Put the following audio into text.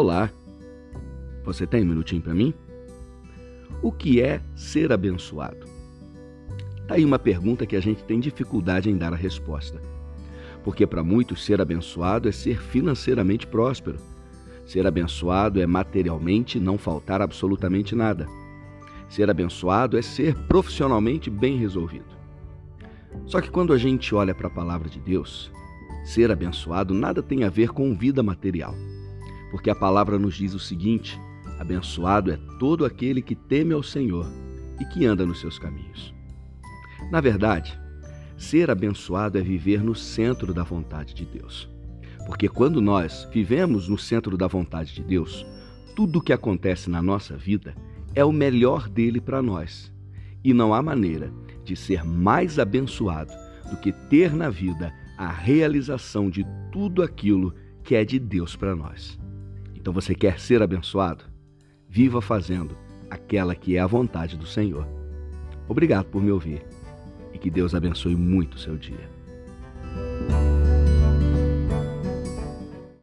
Olá, você tem um minutinho para mim? O que é ser abençoado? Tá aí uma pergunta que a gente tem dificuldade em dar a resposta. Porque para muitos ser abençoado é ser financeiramente próspero. Ser abençoado é materialmente não faltar absolutamente nada. Ser abençoado é ser profissionalmente bem resolvido. Só que quando a gente olha para a palavra de Deus, ser abençoado nada tem a ver com vida material. Porque a palavra nos diz o seguinte: abençoado é todo aquele que teme ao Senhor e que anda nos seus caminhos. Na verdade, ser abençoado é viver no centro da vontade de Deus. Porque quando nós vivemos no centro da vontade de Deus, tudo o que acontece na nossa vida é o melhor dele para nós. E não há maneira de ser mais abençoado do que ter na vida a realização de tudo aquilo que é de Deus para nós. Então você quer ser abençoado? Viva fazendo aquela que é a vontade do Senhor. Obrigado por me ouvir e que Deus abençoe muito o seu dia.